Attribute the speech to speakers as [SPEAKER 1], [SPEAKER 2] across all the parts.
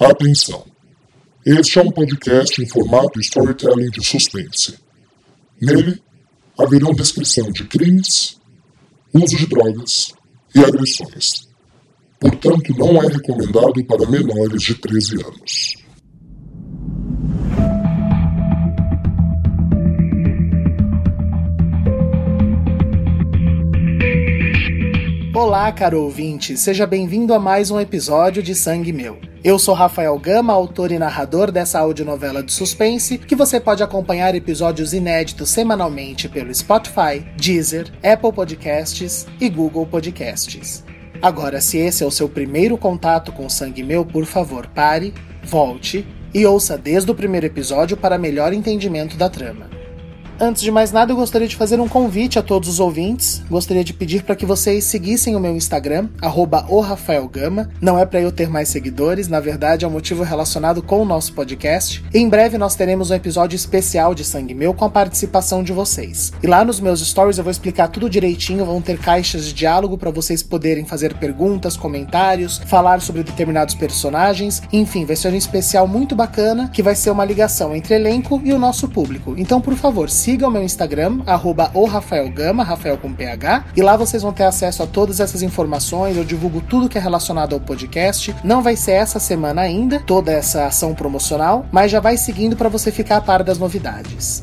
[SPEAKER 1] Atenção! Este é um podcast em formato storytelling de suspense. Nele, haverão descrição de crimes, uso de drogas e agressões. Portanto, não é recomendado para menores de 13 anos.
[SPEAKER 2] Olá, caro ouvinte, seja bem-vindo a mais um episódio de Sangue Meu. Eu sou Rafael Gama, autor e narrador dessa audionovela de suspense, que você pode acompanhar episódios inéditos semanalmente pelo Spotify, Deezer, Apple Podcasts e Google Podcasts. Agora, se esse é o seu primeiro contato com Sangue Meu, por favor, pare, volte e ouça desde o primeiro episódio para melhor entendimento da trama. Antes de mais nada, eu gostaria de fazer um convite a todos os ouvintes. Gostaria de pedir para que vocês seguissem o meu Instagram, @o_rafaelgama. Não é para eu ter mais seguidores, na verdade é um motivo relacionado com o nosso podcast. Em breve nós teremos um episódio especial de Sangue Meu com a participação de vocês. E lá nos meus stories eu vou explicar tudo direitinho, vão ter caixas de diálogo para vocês poderem fazer perguntas, comentários, falar sobre determinados personagens. Enfim, vai ser um especial muito bacana que vai ser uma ligação entre elenco e o nosso público. Então, por favor, se siga o meu Instagram, arroba o Rafael Gama, Rafael com PH, e lá vocês vão ter acesso a todas essas informações, eu divulgo tudo que é relacionado ao podcast. Não vai ser essa semana ainda, toda essa ação promocional, mas já vai seguindo para você ficar a par das novidades.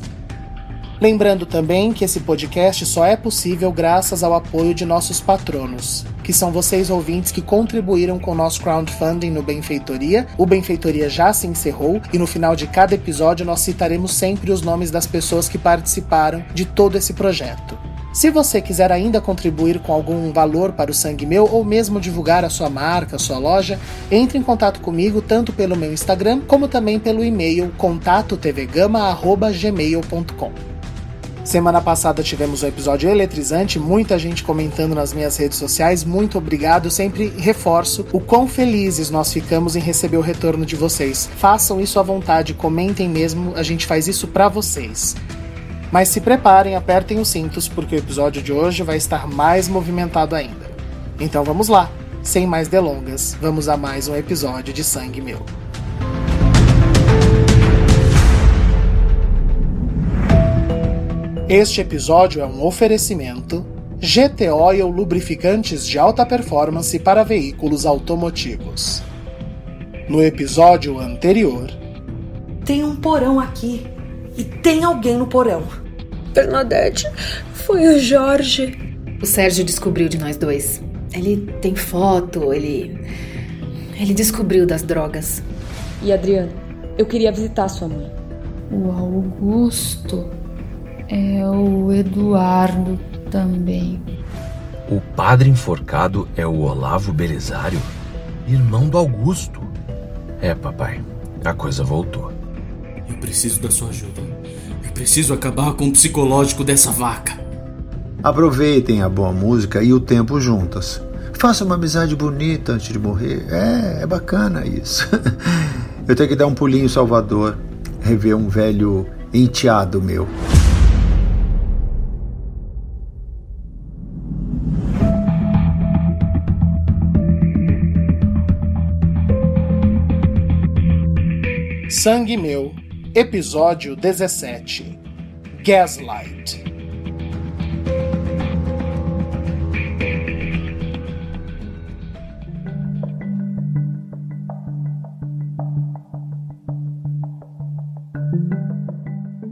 [SPEAKER 2] Lembrando também que esse podcast só é possível graças ao apoio de nossos patronos, que são vocês ouvintes que contribuíram com o nosso crowdfunding no Benfeitoria. O Benfeitoria já se encerrou e no final de cada episódio nós citaremos sempre os nomes das pessoas que participaram de todo esse projeto. Se você quiser ainda contribuir com algum valor para o Sangue Meu ou mesmo divulgar a sua marca, a sua loja, entre em contato comigo tanto pelo meu Instagram como também pelo e-mail contatotvgama@gmail.com. Semana passada tivemos um episódio eletrizante, muita gente comentando nas minhas redes sociais. Muito obrigado. Sempre reforço o quão felizes nós ficamos em receber o retorno de vocês. Façam isso à vontade, comentem mesmo, a gente faz isso para vocês. Mas se preparem, apertem os cintos, porque o episódio de hoje vai estar mais movimentado ainda. Então vamos lá, sem mais delongas, vamos a mais um episódio de Sangue Meu. Este episódio é um oferecimento GT Oil Lubrificantes de alta performance para veículos automotivos. No episódio anterior,
[SPEAKER 3] tem um porão aqui e tem alguém no porão.
[SPEAKER 4] Bernadette, foi o Jorge.
[SPEAKER 5] O Sérgio descobriu de nós dois. Ele tem foto, ele. Ele descobriu das drogas.
[SPEAKER 6] E Adriano, eu queria visitar sua mãe.
[SPEAKER 7] O Augusto é o Eduardo também.
[SPEAKER 8] O padre enforcado é o Olavo Belisário, irmão do Augusto. É, papai, a coisa voltou.
[SPEAKER 9] Eu preciso da sua ajuda. Eu preciso acabar com o psicológico dessa vaca.
[SPEAKER 10] Aproveitem a boa música e o tempo juntas. Faça uma amizade bonita antes de morrer. É, é bacana isso. Eu tenho que dar um pulinho em Salvador, rever um velho enteado meu.
[SPEAKER 2] Sangue Meu, episódio 17 Gaslight.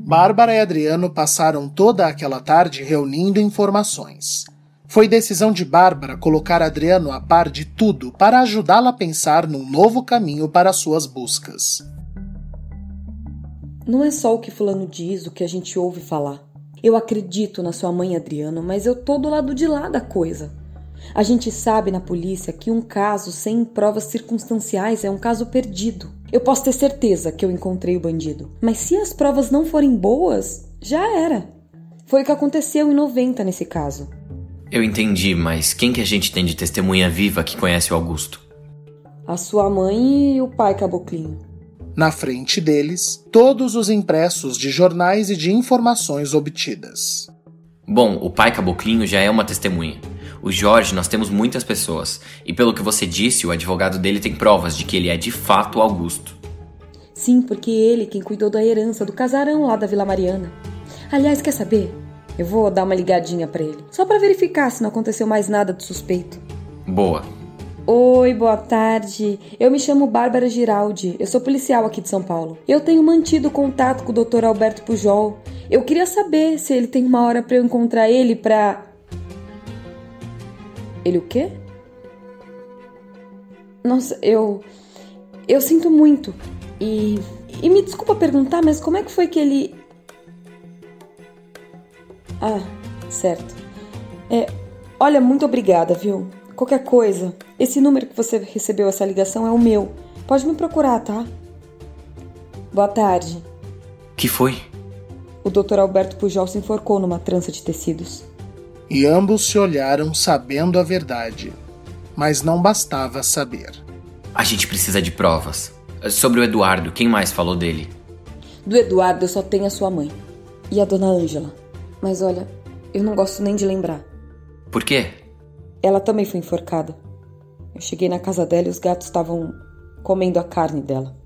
[SPEAKER 2] Bárbara e Adriano passaram toda aquela tarde reunindo informações. Foi decisão de Bárbara colocar Adriano a par de tudo para ajudá-la a pensar num novo caminho para suas buscas.
[SPEAKER 6] Não é só o que fulano diz, o que a gente ouve falar. Eu acredito na sua mãe, Adriano, mas eu tô do lado de lá da coisa. A gente sabe na polícia que um caso sem provas circunstanciais é um caso perdido. Eu posso ter certeza que eu encontrei o bandido, mas se as provas não forem boas, já era. Foi o que aconteceu em 90 nesse caso.
[SPEAKER 11] Eu entendi, mas quem que a gente tem de testemunha viva que conhece o Augusto?
[SPEAKER 6] A sua mãe e o pai Caboclinho.
[SPEAKER 2] Na frente deles, todos os impressos de jornais e de informações obtidas.
[SPEAKER 11] Bom, o pai Caboclinho já é uma testemunha. O Jorge, nós temos muitas pessoas. E pelo que você disse, o advogado dele tem provas de que ele é de fato Augusto.
[SPEAKER 6] Sim, porque ele quem cuidou da herança do casarão lá da Vila Mariana. Aliás, quer saber? Eu vou dar uma ligadinha para ele, só para verificar se não aconteceu mais nada de suspeito.
[SPEAKER 11] Boa.
[SPEAKER 6] Oi, boa tarde. Eu me chamo Bárbara Giraldi. Eu sou policial aqui de São Paulo. Eu tenho mantido contato com o Dr. Alberto Pujol. Eu queria saber se ele tem uma hora para eu encontrar ele pra. Ele o quê? Nossa, eu. Eu sinto muito. E. E me desculpa perguntar, mas como é que foi que ele. Ah, certo. É. Olha, muito obrigada, viu? Qualquer coisa, esse número que você recebeu essa ligação é o meu. Pode me procurar, tá? Boa tarde.
[SPEAKER 11] Que foi?
[SPEAKER 6] O Dr. Alberto Pujol se enforcou numa trança de tecidos.
[SPEAKER 2] E ambos se olharam sabendo a verdade. Mas não bastava saber.
[SPEAKER 11] A gente precisa de provas. Sobre o Eduardo, quem mais falou dele?
[SPEAKER 6] Do Eduardo eu só tenho a sua mãe. E a dona Ângela. Mas olha, eu não gosto nem de lembrar.
[SPEAKER 11] Por quê?
[SPEAKER 6] Ela também foi enforcada. Eu cheguei na casa dela e os gatos estavam comendo a carne dela.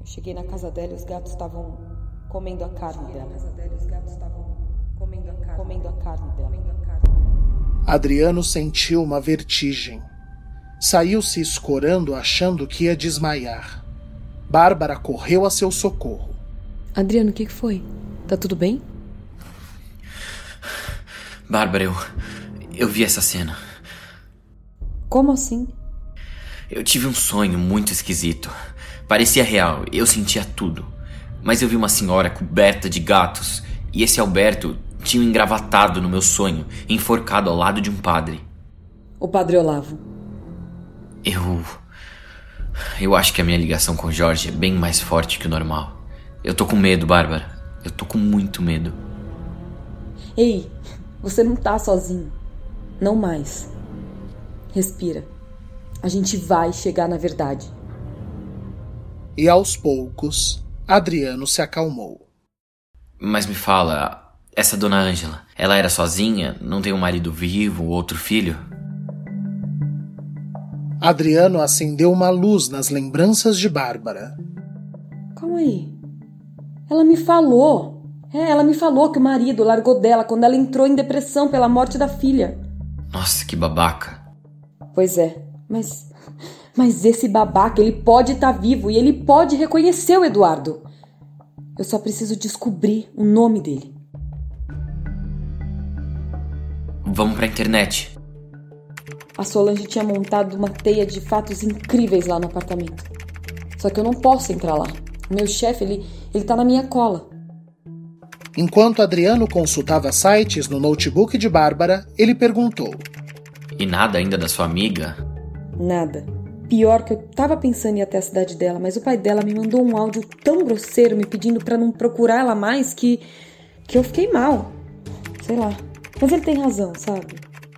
[SPEAKER 6] Eu cheguei na casa dela e os gatos estavam comendo a carne dela. Comendo a carne dela.
[SPEAKER 2] Adriano sentiu uma vertigem. Saiu se escorando, achando que ia desmaiar. Bárbara correu a seu socorro.
[SPEAKER 6] Adriano, o que foi? Tá tudo bem?
[SPEAKER 11] Bárbara, eu. Eu vi essa cena.
[SPEAKER 6] Como assim?
[SPEAKER 11] Eu tive um sonho muito esquisito. Parecia real, eu sentia tudo. Mas eu vi uma senhora coberta de gatos e esse Alberto tinha um engravatado no meu sonho, enforcado ao lado de um padre.
[SPEAKER 6] O padre Olavo.
[SPEAKER 11] Eu. Eu acho que a minha ligação com Jorge é bem mais forte que o normal. Eu tô com medo, Bárbara. Eu tô com muito medo.
[SPEAKER 6] Ei, você não tá sozinho. Não mais. Respira. A gente vai chegar na verdade.
[SPEAKER 2] E aos poucos, Adriano se acalmou.
[SPEAKER 11] Mas me fala, essa dona Ângela, ela era sozinha? Não tem um marido vivo, outro filho?
[SPEAKER 2] Adriano acendeu uma luz nas lembranças de Bárbara.
[SPEAKER 6] Calma aí. Ela me falou. É, ela me falou que o marido largou dela quando ela entrou em depressão pela morte da filha.
[SPEAKER 11] Nossa, que babaca.
[SPEAKER 6] Pois é, mas. Mas esse babaca, ele pode estar tá vivo e ele pode reconhecer o Eduardo. Eu só preciso descobrir o nome dele.
[SPEAKER 11] Vamos pra internet.
[SPEAKER 6] A Solange tinha montado uma teia de fatos incríveis lá no apartamento. Só que eu não posso entrar lá. O meu chefe, ele, ele tá na minha cola.
[SPEAKER 2] Enquanto Adriano consultava sites no notebook de Bárbara, ele perguntou:
[SPEAKER 11] E nada ainda da sua amiga?
[SPEAKER 6] Nada. Pior que eu tava pensando em ir até a cidade dela, mas o pai dela me mandou um áudio tão grosseiro me pedindo para não procurar ela mais que que eu fiquei mal. Sei lá. Mas ele tem razão, sabe?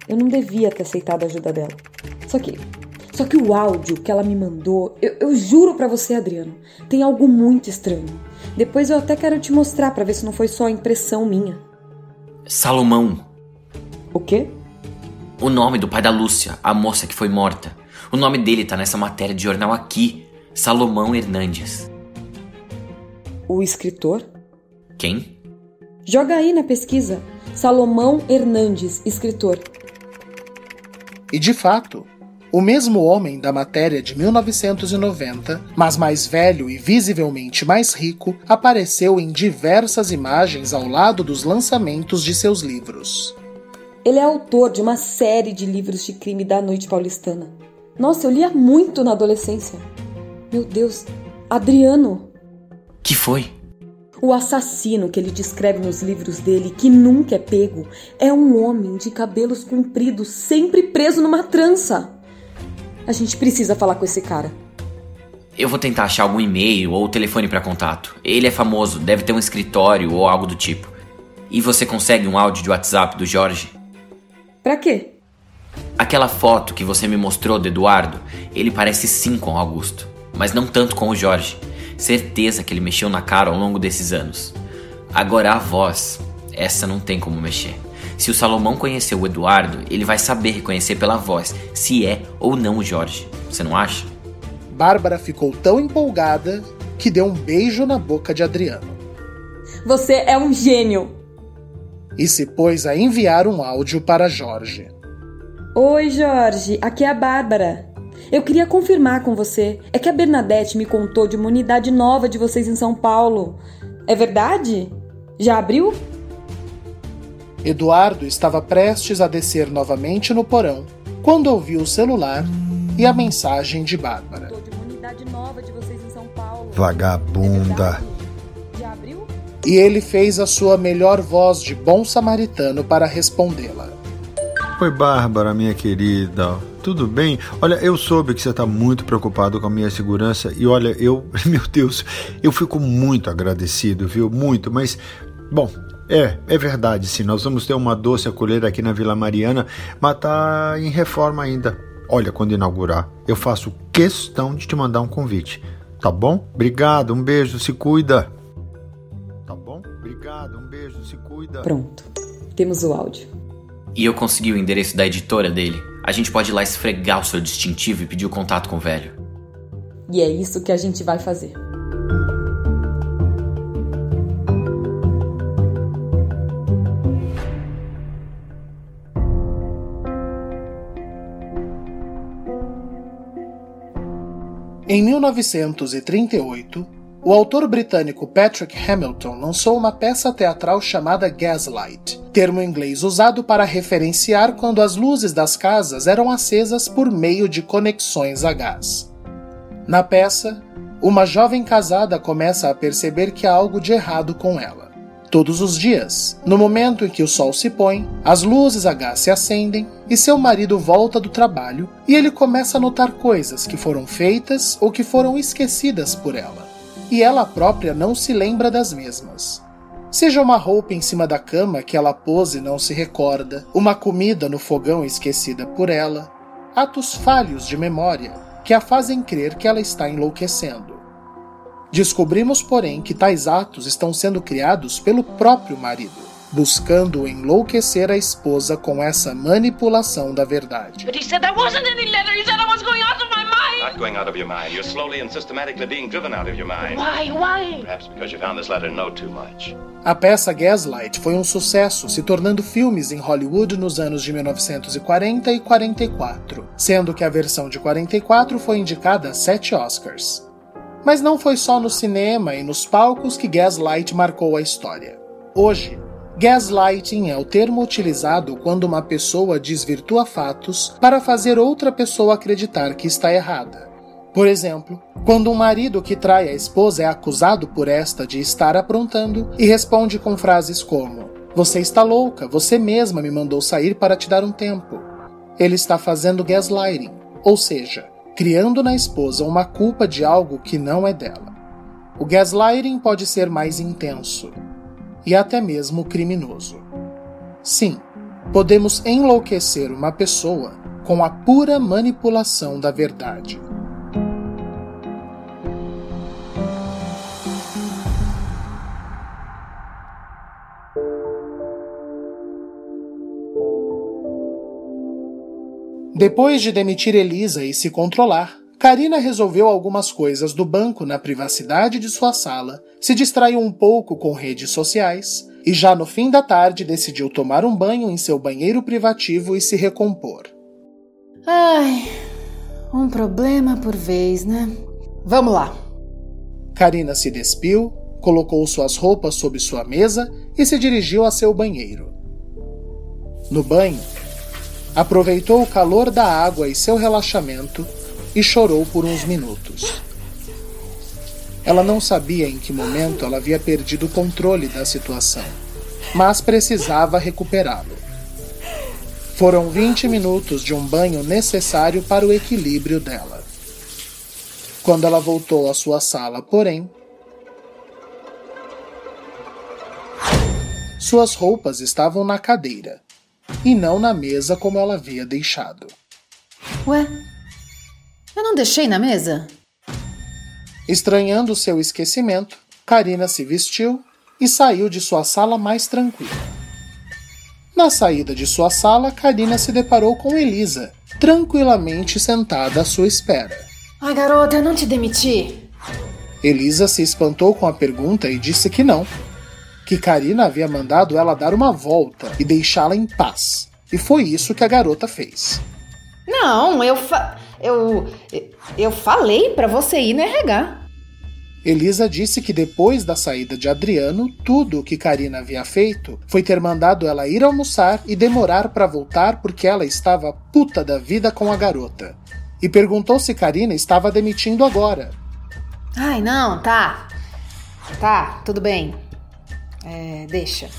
[SPEAKER 6] Eu não devia ter aceitado a ajuda dela. Só que só que o áudio que ela me mandou, eu, eu juro para você, Adriano, tem algo muito estranho. Depois eu até quero te mostrar para ver se não foi só impressão minha.
[SPEAKER 11] Salomão.
[SPEAKER 6] O quê?
[SPEAKER 11] O nome do pai da Lúcia, a moça que foi morta. O nome dele tá nessa matéria de jornal aqui. Salomão Hernandes.
[SPEAKER 6] O escritor?
[SPEAKER 11] Quem?
[SPEAKER 6] Joga aí na pesquisa. Salomão Hernandes, escritor.
[SPEAKER 2] E de fato, o mesmo homem da matéria de 1990, mas mais velho e visivelmente mais rico, apareceu em diversas imagens ao lado dos lançamentos de seus livros.
[SPEAKER 6] Ele é autor de uma série de livros de crime da noite paulistana. Nossa, eu lia muito na adolescência. Meu Deus, Adriano.
[SPEAKER 11] Que foi?
[SPEAKER 6] O assassino que ele descreve nos livros dele, que nunca é pego, é um homem de cabelos compridos, sempre preso numa trança. A gente precisa falar com esse cara.
[SPEAKER 11] Eu vou tentar achar algum e-mail ou telefone para contato. Ele é famoso, deve ter um escritório ou algo do tipo. E você consegue um áudio de WhatsApp do Jorge?
[SPEAKER 6] Pra quê?
[SPEAKER 11] Aquela foto que você me mostrou do Eduardo, ele parece sim com o Augusto, mas não tanto com o Jorge. Certeza que ele mexeu na cara ao longo desses anos. Agora a voz, essa não tem como mexer. Se o Salomão conhecer o Eduardo, ele vai saber reconhecer pela voz se é ou não o Jorge. Você não acha?
[SPEAKER 2] Bárbara ficou tão empolgada que deu um beijo na boca de Adriano.
[SPEAKER 6] Você é um gênio!
[SPEAKER 2] E se pôs a enviar um áudio para Jorge.
[SPEAKER 6] Oi, Jorge, aqui é a Bárbara. Eu queria confirmar com você. É que a Bernadette me contou de uma unidade nova de vocês em São Paulo. É verdade? Já abriu?
[SPEAKER 2] Eduardo estava prestes a descer novamente no porão quando ouviu o celular e a mensagem de Bárbara.
[SPEAKER 10] Vagabunda.
[SPEAKER 2] E ele fez a sua melhor voz de bom samaritano para respondê-la.
[SPEAKER 10] Oi, Bárbara, minha querida. Tudo bem? Olha, eu soube que você está muito preocupado com a minha segurança e olha, eu, meu Deus, eu fico muito agradecido, viu? Muito, mas, bom, é, é verdade, sim. Nós vamos ter uma doce acolher aqui na Vila Mariana, mas tá em reforma ainda. Olha, quando inaugurar, eu faço questão de te mandar um convite. Tá bom? Obrigado, um beijo, se cuida. Tá bom? Obrigado, um beijo, se cuida.
[SPEAKER 6] Pronto, temos o áudio.
[SPEAKER 11] E eu consegui o endereço da editora dele. A gente pode ir lá esfregar o seu distintivo e pedir o contato com o velho.
[SPEAKER 6] E é isso que a gente vai fazer.
[SPEAKER 2] Em 1938, o autor britânico Patrick Hamilton lançou uma peça teatral chamada Gaslight, termo inglês usado para referenciar quando as luzes das casas eram acesas por meio de conexões a gás. Na peça, uma jovem casada começa a perceber que há algo de errado com ela. Todos os dias, no momento em que o sol se põe, as luzes gás se acendem e seu marido volta do trabalho e ele começa a notar coisas que foram feitas ou que foram esquecidas por ela. E ela própria não se lembra das mesmas. Seja uma roupa em cima da cama que ela pôs e não se recorda, uma comida no fogão esquecida por ela, atos falhos de memória que a fazem crer que ela está enlouquecendo. Descobrimos, porém, que tais atos estão sendo criados pelo próprio marido, buscando enlouquecer a esposa com essa manipulação da verdade.
[SPEAKER 12] But he said there wasn't any letter. He said I was going out of my mind.
[SPEAKER 13] Not going out of your mind. You're slowly and systematically being driven out of your mind.
[SPEAKER 12] Why? Why?
[SPEAKER 13] Perhaps because you found this letter no too much.
[SPEAKER 2] A peça Gaslight foi um sucesso, se tornando filmes em Hollywood nos anos de 1940 e 44, sendo que a versão de 44 foi indicada a sete Oscars. Mas não foi só no cinema e nos palcos que Gaslight marcou a história. Hoje, gaslighting é o termo utilizado quando uma pessoa desvirtua fatos para fazer outra pessoa acreditar que está errada. Por exemplo, quando um marido que trai a esposa é acusado por esta de estar aprontando e responde com frases como: Você está louca, você mesma me mandou sair para te dar um tempo. Ele está fazendo gaslighting, ou seja, criando na esposa uma culpa de algo que não é dela. O gaslighting pode ser mais intenso e até mesmo criminoso. Sim, podemos enlouquecer uma pessoa com a pura manipulação da verdade. Depois de demitir Elisa e se controlar, Karina resolveu algumas coisas do banco na privacidade de sua sala, se distraiu um pouco com redes sociais e já no fim da tarde decidiu tomar um banho em seu banheiro privativo e se recompor.
[SPEAKER 5] Ai, um problema por vez, né? Vamos lá.
[SPEAKER 2] Karina se despiu, colocou suas roupas sob sua mesa e se dirigiu a seu banheiro. No banho, aproveitou o calor da água e seu relaxamento e chorou por uns minutos. Ela não sabia em que momento ela havia perdido o controle da situação, mas precisava recuperá-lo. Foram 20 minutos de um banho necessário para o equilíbrio dela. Quando ela voltou à sua sala, porém, suas roupas estavam na cadeira e não na mesa como ela havia deixado.
[SPEAKER 5] Ué, eu não deixei na mesa?
[SPEAKER 2] Estranhando seu esquecimento, Karina se vestiu e saiu de sua sala mais tranquila. Na saída de sua sala, Karina se deparou com Elisa, tranquilamente sentada à sua espera.
[SPEAKER 5] Ai, garota, eu não te demiti.
[SPEAKER 2] Elisa se espantou com a pergunta e disse que não, que Karina havia mandado ela dar uma volta e deixá-la em paz. E foi isso que a garota fez.
[SPEAKER 5] Não, eu fa eu eu falei para você ir no RH.
[SPEAKER 2] Elisa disse que depois da saída de Adriano, tudo o que Karina havia feito foi ter mandado ela ir almoçar e demorar para voltar porque ela estava puta da vida com a garota. E perguntou se Karina estava demitindo agora.
[SPEAKER 5] Ai, não, tá. Tá, tudo bem. É, deixa.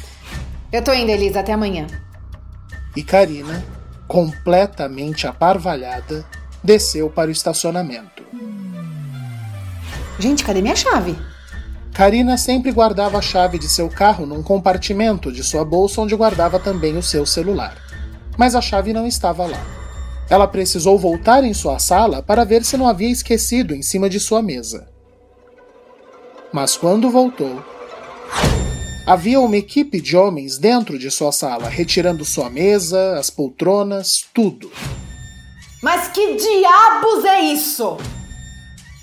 [SPEAKER 5] Eu tô indo, Elisa, até amanhã.
[SPEAKER 2] E Karina, completamente aparvalhada, desceu para o estacionamento.
[SPEAKER 5] Gente, cadê minha chave?
[SPEAKER 2] Karina sempre guardava a chave de seu carro num compartimento de sua bolsa onde guardava também o seu celular. Mas a chave não estava lá. Ela precisou voltar em sua sala para ver se não havia esquecido em cima de sua mesa. Mas quando voltou, havia uma equipe de homens dentro de sua sala, retirando sua mesa, as poltronas, tudo.
[SPEAKER 5] Mas que diabos é isso?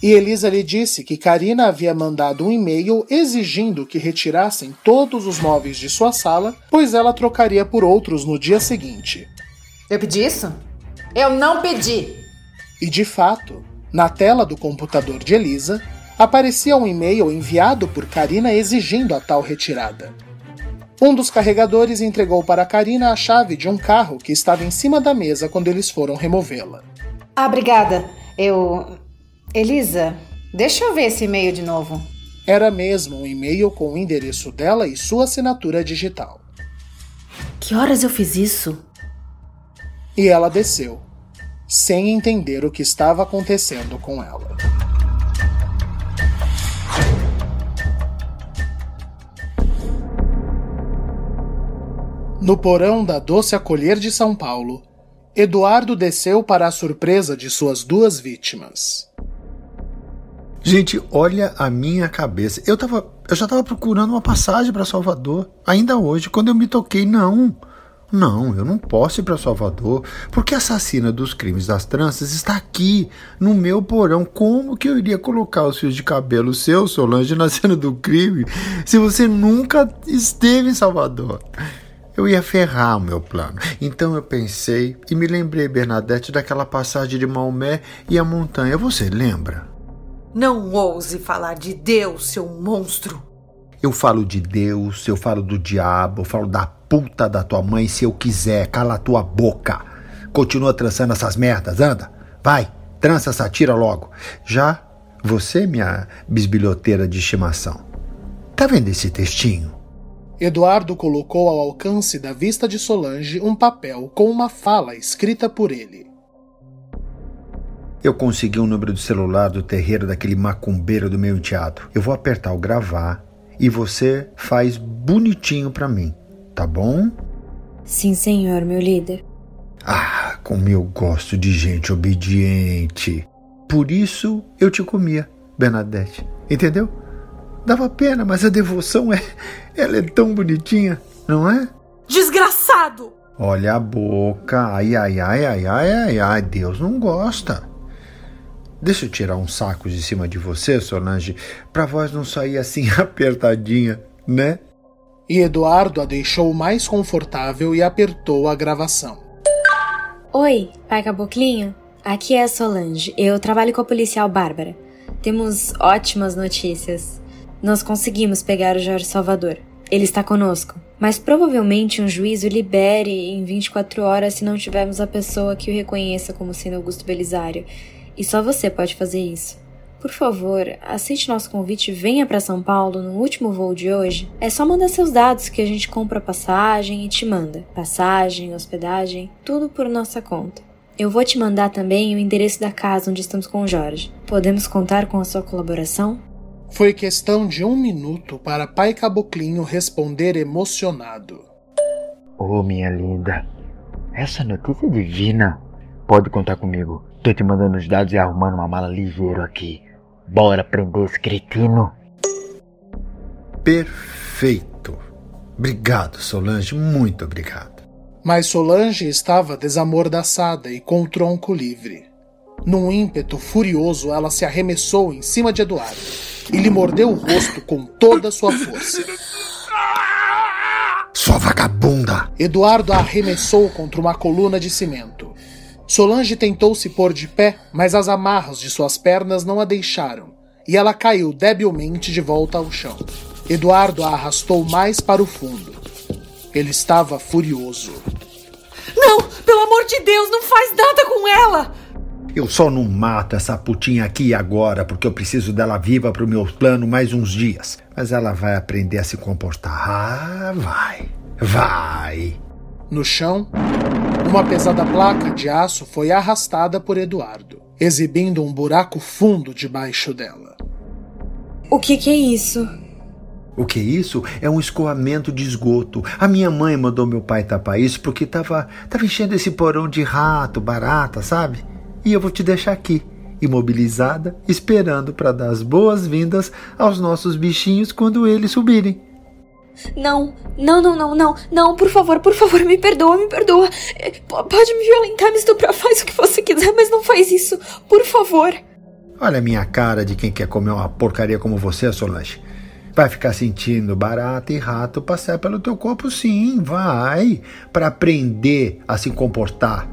[SPEAKER 2] E Elisa lhe disse que Karina havia mandado um e-mail exigindo que retirassem todos os móveis de sua sala, pois ela trocaria por outros no dia seguinte.
[SPEAKER 5] Eu pedi isso? Eu não pedi!
[SPEAKER 2] E de fato, na tela do computador de Elisa, aparecia um e-mail enviado por Karina exigindo a tal retirada. Um dos carregadores entregou para Karina a chave de um carro que estava em cima da mesa quando eles foram removê-la.
[SPEAKER 5] Ah, obrigada. Eu. Elisa, deixa eu ver esse e-mail de novo.
[SPEAKER 2] Era mesmo um e-mail com o endereço dela e sua assinatura digital.
[SPEAKER 3] Que horas eu fiz isso?
[SPEAKER 2] E ela desceu, sem entender o que estava acontecendo com ela. No porão da Doce Acolher de São Paulo, Eduardo desceu para a surpresa de suas duas vítimas.
[SPEAKER 10] Gente, olha a minha cabeça. Eu, tava, eu já estava procurando uma passagem para Salvador, ainda hoje, quando eu me toquei, não. Não, eu não posso ir para Salvador, porque a assassina dos crimes das tranças está aqui, no meu porão. Como que eu iria colocar os fios de cabelo seu, Solange, na cena do crime, se você nunca esteve em Salvador? Eu ia ferrar o meu plano. Então eu pensei e me lembrei, Bernadette, daquela passagem de Maomé e a montanha. Você lembra?
[SPEAKER 3] Não ouse falar de Deus, seu monstro.
[SPEAKER 10] Eu falo de Deus, eu falo do diabo, eu falo da puta da tua mãe se eu quiser. Cala a tua boca. Continua trançando essas merdas, anda. Vai, trança essa tira logo. Já você, minha bisbilhoteira de estimação. Tá vendo esse textinho?
[SPEAKER 2] Eduardo colocou ao alcance da vista de Solange um papel com uma fala escrita por ele.
[SPEAKER 10] Eu consegui o um número do celular do terreiro daquele macumbeiro do meu teatro. Eu vou apertar o gravar e você faz bonitinho para mim, tá bom?
[SPEAKER 14] Sim, senhor, meu líder.
[SPEAKER 10] Ah, como eu gosto de gente obediente. Por isso eu te comia, Bernadette. Entendeu? Dava pena, mas a devoção é. Ela é tão bonitinha, não é?
[SPEAKER 3] Desgraçado!
[SPEAKER 10] Olha a boca. Ai, ai, ai, ai, ai, ai, ai. Deus não gosta. Deixa eu tirar uns sacos de cima de você, Solange, pra voz não sair assim apertadinha, né?
[SPEAKER 2] E Eduardo a deixou mais confortável e apertou a gravação.
[SPEAKER 14] Oi, pai Caboclinho. Aqui é a Solange. Eu trabalho com a policial Bárbara. Temos ótimas notícias. Nós conseguimos pegar o Jorge Salvador. Ele está conosco. Mas provavelmente um juiz o libere em 24 horas se não tivermos a pessoa que o reconheça como sendo Augusto Belisário. E só você pode fazer isso. Por favor, aceite nosso convite e venha para São Paulo no último voo de hoje. É só mandar seus dados que a gente compra passagem e te manda. Passagem, hospedagem, tudo por nossa conta. Eu vou te mandar também o endereço da casa onde estamos com o Jorge. Podemos contar com a sua colaboração?
[SPEAKER 2] Foi questão de um minuto para pai Caboclinho responder emocionado.
[SPEAKER 15] Oh, minha linda, essa notícia é divina. Pode contar comigo. Tô te mandando os dados e arrumando uma mala ligeiro aqui. Bora prender esse cretino.
[SPEAKER 10] Perfeito. Obrigado, Solange, muito obrigado.
[SPEAKER 2] Mas Solange estava desamordaçada e com o tronco livre. Num ímpeto furioso, ela se arremessou em cima de Eduardo e lhe mordeu o rosto com toda a sua força.
[SPEAKER 10] Sua vagabunda!
[SPEAKER 2] Eduardo a arremessou contra uma coluna de cimento. Solange tentou se pôr de pé, mas as amarras de suas pernas não a deixaram, e ela caiu debilmente de volta ao chão. Eduardo a arrastou mais para o fundo. Ele estava furioso.
[SPEAKER 3] Não! Pelo amor de Deus, não faz nada com ela!
[SPEAKER 10] Eu só não mato essa putinha aqui e agora porque eu preciso dela viva pro meu plano mais uns dias. Mas ela vai aprender a se comportar. Ah, vai. Vai.
[SPEAKER 2] No chão, uma pesada placa de aço foi arrastada por Eduardo, exibindo um buraco fundo debaixo dela.
[SPEAKER 14] O que, que é isso?
[SPEAKER 10] O que é isso? É um escoamento de esgoto. A minha mãe mandou meu pai tapar isso porque tava, tava enchendo esse porão de rato, barata, sabe? E eu vou te deixar aqui, imobilizada, esperando para dar as boas-vindas aos nossos bichinhos quando eles subirem.
[SPEAKER 14] Não, não, não, não, não, não, por favor, por favor, me perdoa, me perdoa. Pode me violentar, me estuprar, faz o que você quiser, mas não faz isso, por favor.
[SPEAKER 10] Olha a minha cara de quem quer comer uma porcaria como você, Solange. Vai ficar sentindo barata e rato passar pelo teu corpo, sim, vai, para aprender a se comportar.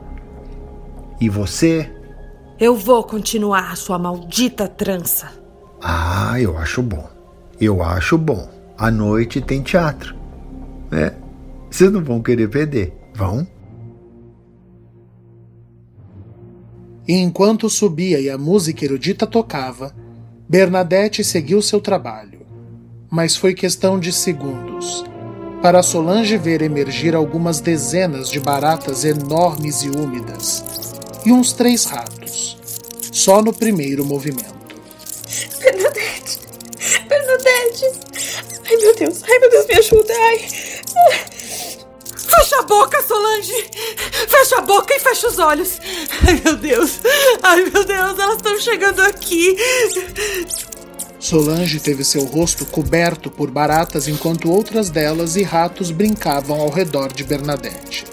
[SPEAKER 10] E você
[SPEAKER 3] eu vou continuar a sua maldita trança.
[SPEAKER 10] Ah, eu acho bom. Eu acho bom. À noite tem teatro. É. Vocês não vão querer perder, vão?
[SPEAKER 2] E enquanto subia e a música erudita tocava, Bernadette seguiu seu trabalho. Mas foi questão de segundos para Solange ver emergir algumas dezenas de baratas enormes e úmidas e uns três ratos, só no primeiro movimento.
[SPEAKER 4] Bernadette! Bernadette! Ai meu Deus, ai meu Deus, me ajuda! Ai.
[SPEAKER 3] Fecha a boca, Solange! Fecha a boca e fecha os olhos! Ai meu Deus! Ai meu Deus, elas estão chegando aqui!
[SPEAKER 2] Solange teve seu rosto coberto por baratas enquanto outras delas e ratos brincavam ao redor de Bernadette.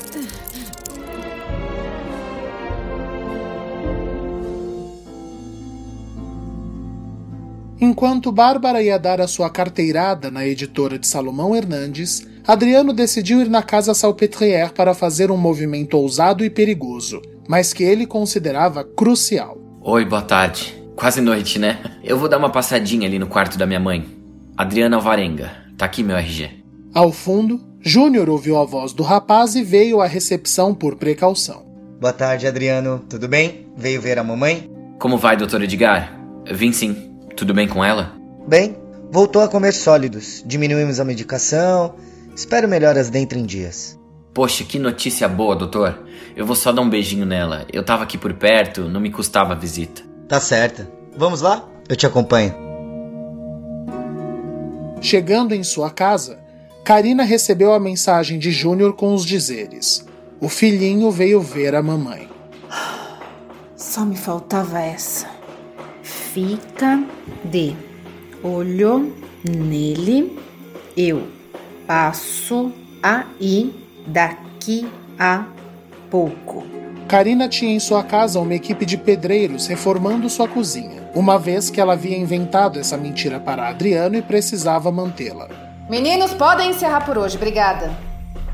[SPEAKER 2] Enquanto Bárbara ia dar a sua carteirada na editora de Salomão Hernandes, Adriano decidiu ir na casa Salpetrière para fazer um movimento ousado e perigoso, mas que ele considerava crucial.
[SPEAKER 11] Oi, boa tarde. Quase noite, né? Eu vou dar uma passadinha ali no quarto da minha mãe. Adriana Alvarenga. Tá aqui meu RG.
[SPEAKER 2] Ao fundo, Júnior ouviu a voz do rapaz e veio à recepção por precaução.
[SPEAKER 16] Boa tarde, Adriano. Tudo bem? Veio ver a mamãe?
[SPEAKER 11] Como vai, doutor Edgar? Vim sim. Tudo bem com ela?
[SPEAKER 16] Bem, voltou a comer sólidos. Diminuímos a medicação. Espero melhoras dentro em dias.
[SPEAKER 11] Poxa, que notícia boa, doutor. Eu vou só dar um beijinho nela. Eu tava aqui por perto, não me custava a visita.
[SPEAKER 16] Tá certa. Vamos lá? Eu te acompanho.
[SPEAKER 2] Chegando em sua casa, Karina recebeu a mensagem de Júnior com os dizeres: O filhinho veio ver a mamãe.
[SPEAKER 5] Só me faltava essa fica de olho nele. Eu passo aí daqui a pouco.
[SPEAKER 2] Karina tinha em sua casa uma equipe de pedreiros reformando sua cozinha, uma vez que ela havia inventado essa mentira para Adriano e precisava mantê-la.
[SPEAKER 5] Meninos, podem encerrar por hoje, obrigada.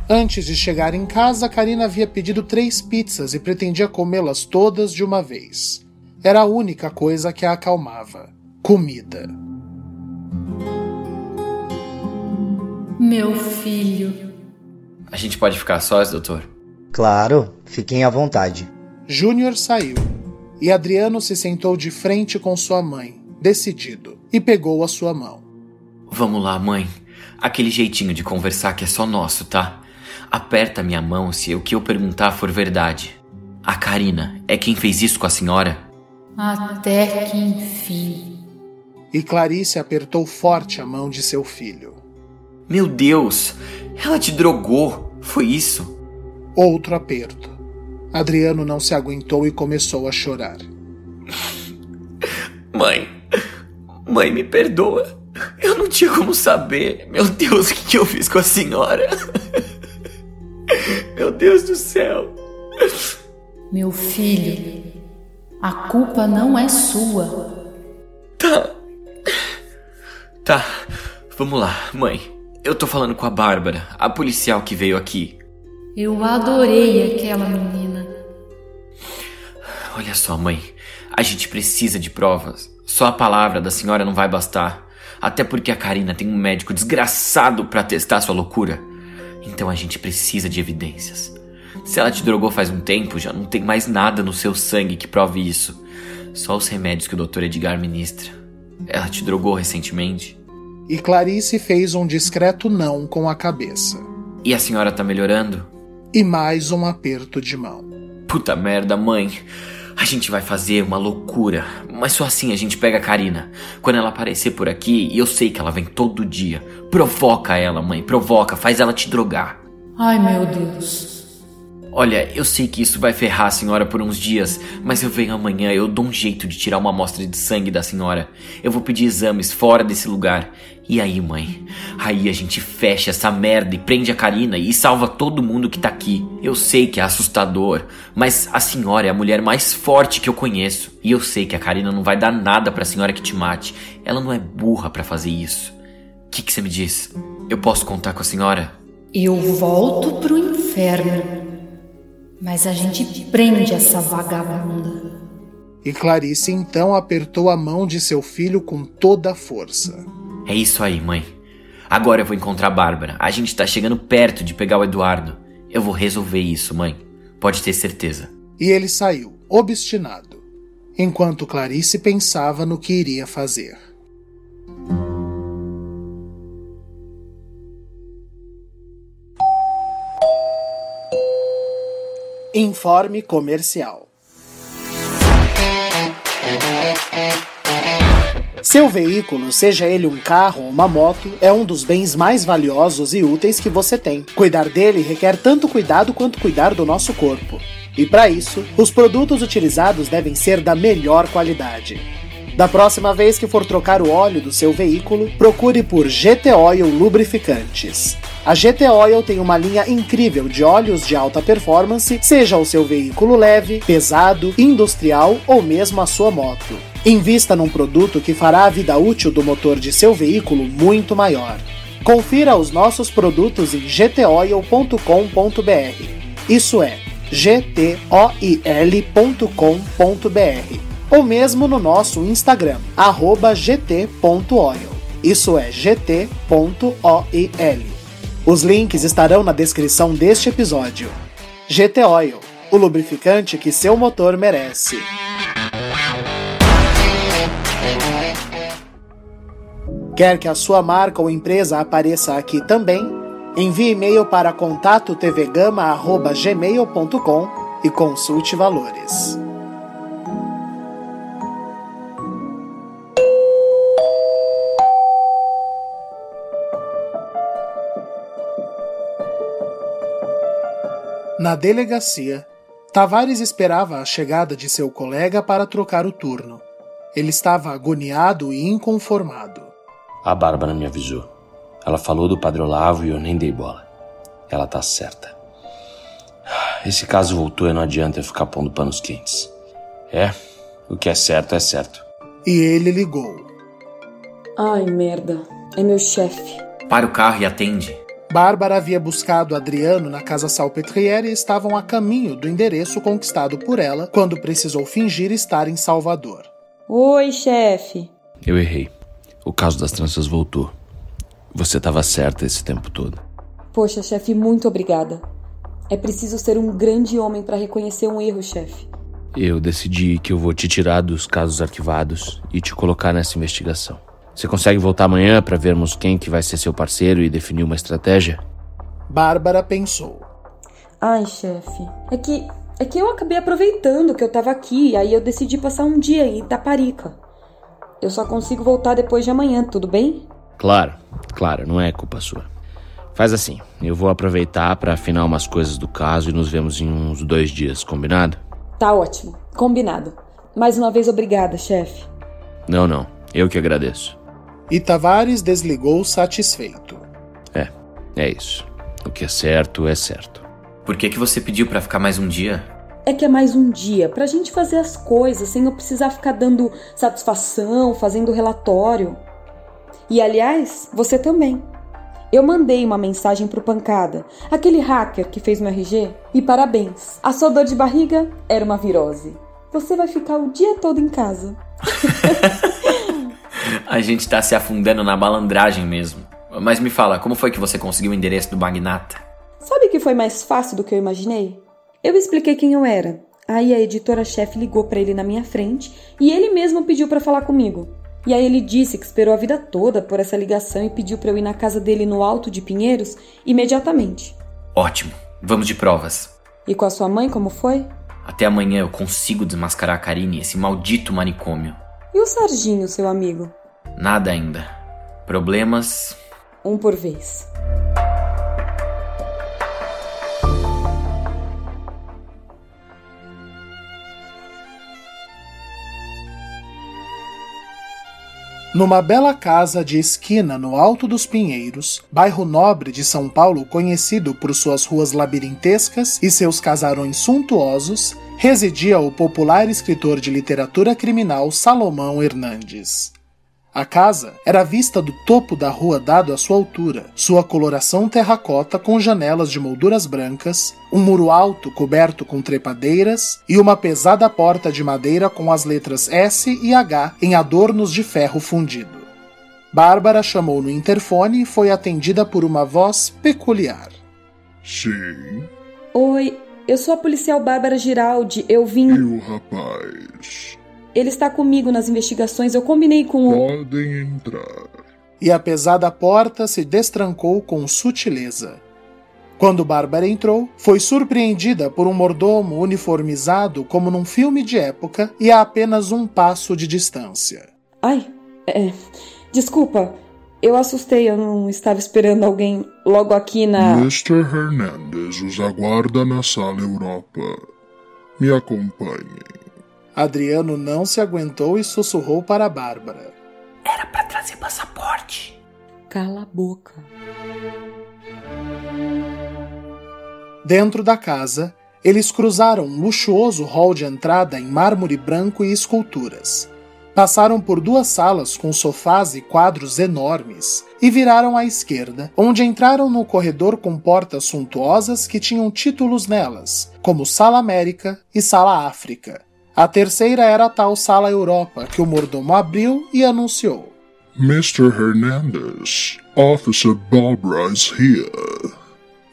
[SPEAKER 2] Antes de chegar em casa, Karina havia pedido três pizzas e pretendia comê-las todas de uma vez. Era a única coisa que a acalmava: comida.
[SPEAKER 7] Meu filho.
[SPEAKER 11] A gente pode ficar sós, doutor?
[SPEAKER 16] Claro, fiquem à vontade.
[SPEAKER 2] Júnior saiu e Adriano se sentou de frente com sua mãe, decidido, e pegou a sua mão.
[SPEAKER 11] Vamos lá, mãe. Aquele jeitinho de conversar que é só nosso, tá? Aperta minha mão se o que eu perguntar for verdade. A Karina é quem fez isso com a senhora?
[SPEAKER 7] Até que enfim.
[SPEAKER 2] E Clarice apertou forte a mão de seu filho.
[SPEAKER 11] Meu Deus! Ela te drogou! Foi isso?
[SPEAKER 2] Outro aperto. Adriano não se aguentou e começou a chorar.
[SPEAKER 11] Mãe, mãe, me perdoa. Eu não tinha como saber. Meu Deus, o que eu fiz com a senhora? Meu Deus do céu.
[SPEAKER 7] Meu filho, a culpa não é sua.
[SPEAKER 11] Tá. Tá. Vamos lá, mãe. Eu tô falando com a Bárbara, a policial que veio aqui.
[SPEAKER 7] Eu adorei aquela menina.
[SPEAKER 11] Olha só, mãe. A gente precisa de provas. Só a palavra da senhora não vai bastar. Até porque a Karina tem um médico desgraçado para testar sua loucura. Então a gente precisa de evidências. Se ela te drogou faz um tempo, já não tem mais nada no seu sangue que prove isso. Só os remédios que o Dr. Edgar ministra. Ela te drogou recentemente?
[SPEAKER 2] E Clarice fez um discreto não com a cabeça.
[SPEAKER 11] E a senhora tá melhorando?
[SPEAKER 2] E mais um aperto de mão.
[SPEAKER 11] Puta merda, mãe. A gente vai fazer uma loucura, mas só assim a gente pega a Karina. Quando ela aparecer por aqui, e eu sei que ela vem todo dia, provoca ela, mãe, provoca, faz ela te drogar.
[SPEAKER 7] Ai, meu Deus.
[SPEAKER 11] Olha, eu sei que isso vai ferrar a senhora por uns dias, mas eu venho amanhã, eu dou um jeito de tirar uma amostra de sangue da senhora. Eu vou pedir exames fora desse lugar. E aí, mãe? Aí a gente fecha essa merda e prende a Karina e salva todo mundo que tá aqui. Eu sei que é assustador, mas a senhora é a mulher mais forte que eu conheço. E eu sei que a Karina não vai dar nada pra senhora que te mate. Ela não é burra para fazer isso. O que, que você me diz? Eu posso contar com a senhora?
[SPEAKER 7] Eu volto pro inferno. Mas a gente prende essa vagabunda.
[SPEAKER 2] E Clarice então apertou a mão de seu filho com toda a força.
[SPEAKER 11] É isso aí, mãe. Agora eu vou encontrar a Bárbara. A gente tá chegando perto de pegar o Eduardo. Eu vou resolver isso, mãe. Pode ter certeza.
[SPEAKER 2] E ele saiu, obstinado, enquanto Clarice pensava no que iria fazer. Informe comercial. Seu veículo, seja ele um carro ou uma moto, é um dos bens mais valiosos e úteis que você tem. Cuidar dele requer tanto cuidado quanto cuidar do nosso corpo. E para isso, os produtos utilizados devem ser da melhor qualidade. Da próxima vez que for trocar o óleo do seu veículo, procure por GT Oil Lubrificantes. A GT Oil tem uma linha incrível de óleos de alta performance, seja o seu veículo leve, pesado, industrial ou mesmo a sua moto. Invista num produto que fará a vida útil do motor de seu veículo muito maior. Confira os nossos produtos em gtoil.com.br. Isso é gtoil.com.br ou mesmo no nosso Instagram, gt.oil. Isso é gt.oil. Os links estarão na descrição deste episódio. GT Oil, o lubrificante que seu motor merece. Quer que a sua marca ou empresa apareça aqui também? Envie e-mail para contato tvgama@gmail.com e consulte valores. Na delegacia, Tavares esperava a chegada de seu colega para trocar o turno. Ele estava agoniado e inconformado.
[SPEAKER 8] A Bárbara me avisou. Ela falou do Padre Olavo e eu nem dei bola. Ela tá certa. Esse caso voltou e não adianta eu ficar pondo panos quentes. É, o que é certo é certo.
[SPEAKER 2] E ele ligou.
[SPEAKER 6] Ai, merda. É meu chefe.
[SPEAKER 11] Para o carro e atende.
[SPEAKER 2] Bárbara havia buscado Adriano na casa Salpetriere e estavam a caminho do endereço conquistado por ela quando precisou fingir estar em Salvador.
[SPEAKER 6] Oi, chefe.
[SPEAKER 8] Eu errei. O caso das tranças voltou. Você estava certa esse tempo todo.
[SPEAKER 6] Poxa, chefe, muito obrigada. É preciso ser um grande homem para reconhecer um erro, chefe.
[SPEAKER 8] Eu decidi que eu vou te tirar dos casos arquivados e te colocar nessa investigação. Você consegue voltar amanhã para vermos quem que vai ser seu parceiro e definir uma estratégia?
[SPEAKER 2] Bárbara pensou.
[SPEAKER 6] Ai, chefe, é que é que eu acabei aproveitando que eu tava aqui, aí eu decidi passar um dia em Itaparica. Eu só consigo voltar depois de amanhã, tudo bem?
[SPEAKER 8] Claro, claro, não é culpa sua. Faz assim, eu vou aproveitar para afinar umas coisas do caso e nos vemos em uns dois dias, combinado?
[SPEAKER 6] Tá ótimo, combinado. Mais uma vez obrigada, chefe.
[SPEAKER 8] Não, não, eu que agradeço.
[SPEAKER 2] E Tavares desligou satisfeito.
[SPEAKER 8] É, é isso. O que é certo é certo.
[SPEAKER 11] Por que, que você pediu para ficar mais um dia?
[SPEAKER 6] É que é mais um dia pra gente fazer as coisas sem eu precisar ficar dando satisfação, fazendo relatório. E aliás, você também. Eu mandei uma mensagem pro Pancada, aquele hacker que fez meu RG, e parabéns. A sua dor de barriga era uma virose. Você vai ficar o dia todo em casa.
[SPEAKER 11] A gente tá se afundando na malandragem mesmo. Mas me fala, como foi que você conseguiu o endereço do magnata?
[SPEAKER 6] Sabe que foi mais fácil do que eu imaginei? Eu expliquei quem eu era. Aí a editora-chefe ligou para ele na minha frente e ele mesmo pediu para falar comigo. E aí ele disse que esperou a vida toda por essa ligação e pediu para eu ir na casa dele no Alto de Pinheiros imediatamente.
[SPEAKER 11] Ótimo, vamos de provas.
[SPEAKER 6] E com a sua mãe, como foi?
[SPEAKER 11] Até amanhã eu consigo desmascarar a Karine, esse maldito manicômio.
[SPEAKER 6] E o Sarginho, seu amigo?
[SPEAKER 11] Nada ainda. Problemas.
[SPEAKER 6] Um por vez.
[SPEAKER 2] Numa bela casa de esquina no Alto dos Pinheiros, bairro nobre de São Paulo conhecido por suas ruas labirintescas e seus casarões suntuosos, residia o popular escritor de literatura criminal Salomão Hernandes. A casa era vista do topo da rua dado à sua altura, sua coloração terracota com janelas de molduras brancas, um muro alto coberto com trepadeiras e uma pesada porta de madeira com as letras S e H em adornos de ferro fundido. Bárbara chamou no interfone e foi atendida por uma voz peculiar.
[SPEAKER 1] Sim.
[SPEAKER 6] Oi, eu sou a policial Bárbara Giraldi. Eu vim.
[SPEAKER 1] E o rapaz?
[SPEAKER 6] Ele está comigo nas investigações. Eu combinei com o.
[SPEAKER 1] Podem entrar.
[SPEAKER 2] E a pesada porta se destrancou com sutileza. Quando Bárbara entrou, foi surpreendida por um mordomo uniformizado como num filme de época e a apenas um passo de distância.
[SPEAKER 6] Ai, é. Desculpa, eu assustei, eu não estava esperando alguém logo aqui na.
[SPEAKER 1] Mr. Hernandez os aguarda na sala Europa. Me acompanhem.
[SPEAKER 2] Adriano não se aguentou e sussurrou para Bárbara.
[SPEAKER 3] Era para trazer passaporte.
[SPEAKER 6] Cala a boca.
[SPEAKER 2] Dentro da casa, eles cruzaram um luxuoso hall de entrada em mármore branco e esculturas. Passaram por duas salas com sofás e quadros enormes e viraram à esquerda, onde entraram no corredor com portas suntuosas que tinham títulos nelas, como Sala América e Sala África. A terceira era a tal Sala Europa, que o mordomo abriu e anunciou:
[SPEAKER 1] Mr. Hernandez, Officer Barbara is here.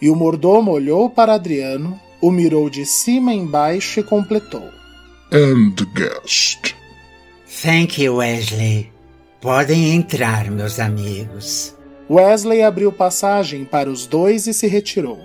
[SPEAKER 2] E o mordomo olhou para Adriano, o mirou de cima embaixo e completou:
[SPEAKER 1] And guest.
[SPEAKER 17] Thank you, Wesley. Podem entrar, meus amigos.
[SPEAKER 2] Wesley abriu passagem para os dois e se retirou.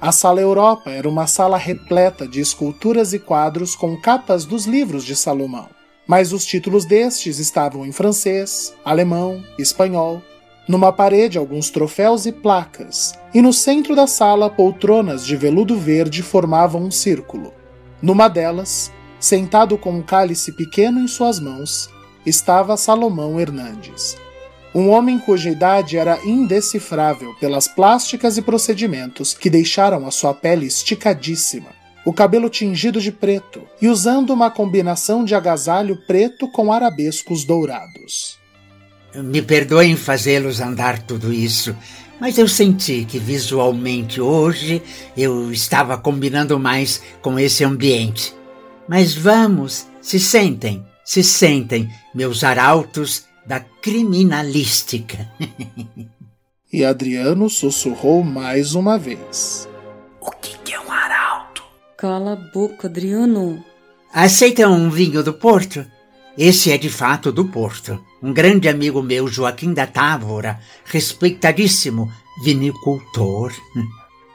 [SPEAKER 2] A Sala Europa era uma sala repleta de esculturas e quadros com capas dos livros de Salomão. Mas os títulos destes estavam em francês, alemão, espanhol. Numa parede, alguns troféus e placas, e no centro da sala, poltronas de veludo verde formavam um círculo. Numa delas, sentado com um cálice pequeno em suas mãos, estava Salomão Hernandes. Um homem cuja idade era indecifrável pelas plásticas e procedimentos que deixaram a sua pele esticadíssima, o cabelo tingido de preto e usando uma combinação de agasalho preto com arabescos dourados.
[SPEAKER 17] Me perdoem fazê-los andar tudo isso, mas eu senti que visualmente hoje eu estava combinando mais com esse ambiente. Mas vamos, se sentem, se sentem, meus arautos da criminalística.
[SPEAKER 2] e Adriano sussurrou mais uma vez.
[SPEAKER 3] O que, que é um arauto?
[SPEAKER 6] Cala a boca, Adriano.
[SPEAKER 17] Aceitam um vinho do Porto? Esse é de fato do Porto. Um grande amigo meu, Joaquim da Távora, respeitadíssimo vinicultor.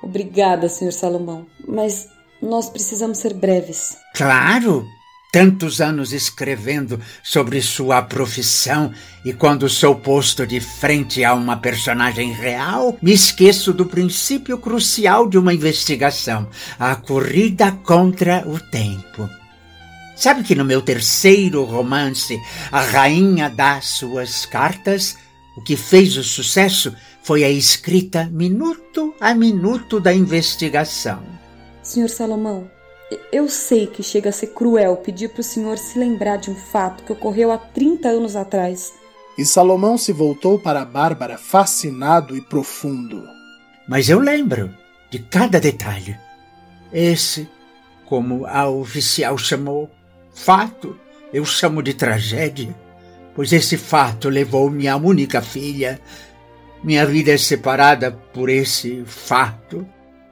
[SPEAKER 6] Obrigada, Sr. Salomão, mas nós precisamos ser breves.
[SPEAKER 17] Claro! Tantos anos escrevendo sobre sua profissão e quando sou posto de frente a uma personagem real, me esqueço do princípio crucial de uma investigação: a corrida contra o tempo. Sabe que no meu terceiro romance, A Rainha dá suas cartas, O que fez o sucesso foi a escrita minuto a minuto da investigação.
[SPEAKER 6] Senhor Salomão, eu sei que chega a ser cruel pedir para o senhor se lembrar de um fato que ocorreu há 30 anos atrás.
[SPEAKER 2] E Salomão se voltou para Bárbara fascinado e profundo.
[SPEAKER 17] Mas eu lembro de cada detalhe. Esse, como a oficial chamou, fato, eu chamo de tragédia, pois esse fato levou minha única filha. Minha vida é separada por esse fato.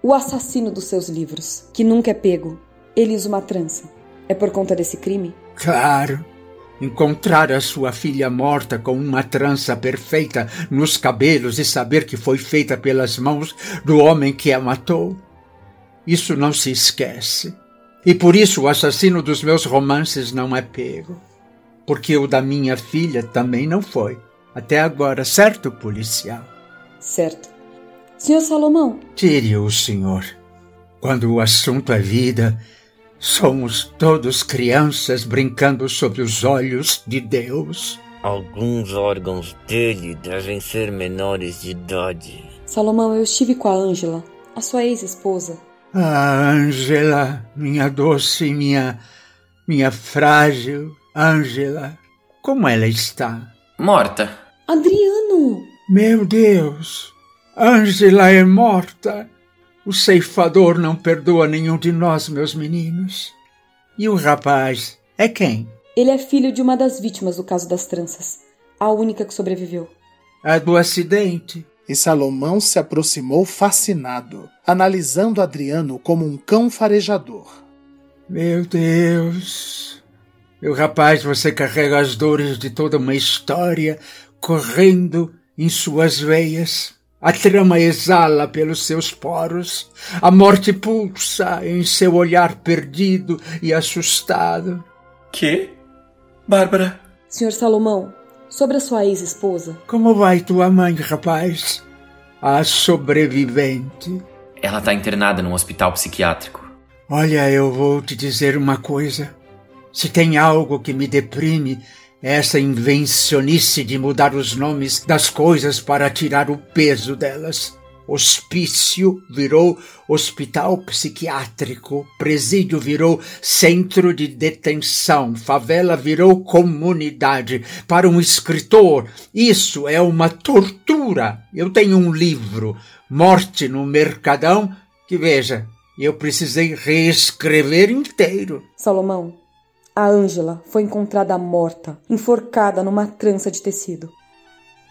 [SPEAKER 6] O assassino dos seus livros, que nunca é pego, ele usa uma trança. É por conta desse crime?
[SPEAKER 17] Claro. Encontrar a sua filha morta com uma trança perfeita nos cabelos e saber que foi feita pelas mãos do homem que a matou. Isso não se esquece. E por isso o assassino dos meus romances não é pego. Porque o da minha filha também não foi. Até agora, certo, policial?
[SPEAKER 6] Certo. Senhor Salomão.
[SPEAKER 17] Tire-o, senhor. Quando o assunto é vida, somos todos crianças brincando sob os olhos de Deus.
[SPEAKER 18] Alguns órgãos dele devem ser menores de idade.
[SPEAKER 6] Salomão, eu estive com a Ângela, a sua ex-esposa.
[SPEAKER 17] Ah, Ângela, minha doce, minha. minha frágil Ângela. Como ela está?
[SPEAKER 11] Morta.
[SPEAKER 6] Adriano!
[SPEAKER 17] Meu Deus! Ângela é morta. O ceifador não perdoa nenhum de nós, meus meninos. E o rapaz é quem?
[SPEAKER 6] Ele é filho de uma das vítimas do caso das tranças. A única que sobreviveu.
[SPEAKER 17] A do acidente.
[SPEAKER 2] E Salomão se aproximou fascinado, analisando Adriano como um cão farejador.
[SPEAKER 17] Meu Deus! Meu rapaz, você carrega as dores de toda uma história correndo em suas veias. A trama exala pelos seus poros. A morte pulsa em seu olhar perdido e assustado.
[SPEAKER 11] Que? Bárbara?
[SPEAKER 6] Senhor Salomão, sobre a sua ex-esposa.
[SPEAKER 17] Como vai tua mãe, rapaz? A sobrevivente.
[SPEAKER 11] Ela está internada num hospital psiquiátrico.
[SPEAKER 17] Olha, eu vou te dizer uma coisa. Se tem algo que me deprime, essa invencionice de mudar os nomes das coisas para tirar o peso delas. Hospício virou hospital psiquiátrico, presídio virou centro de detenção, favela virou comunidade. Para um escritor, isso é uma tortura. Eu tenho um livro, Morte no Mercadão, que veja, eu precisei reescrever inteiro.
[SPEAKER 6] Salomão, a Ângela foi encontrada morta, enforcada numa trança de tecido.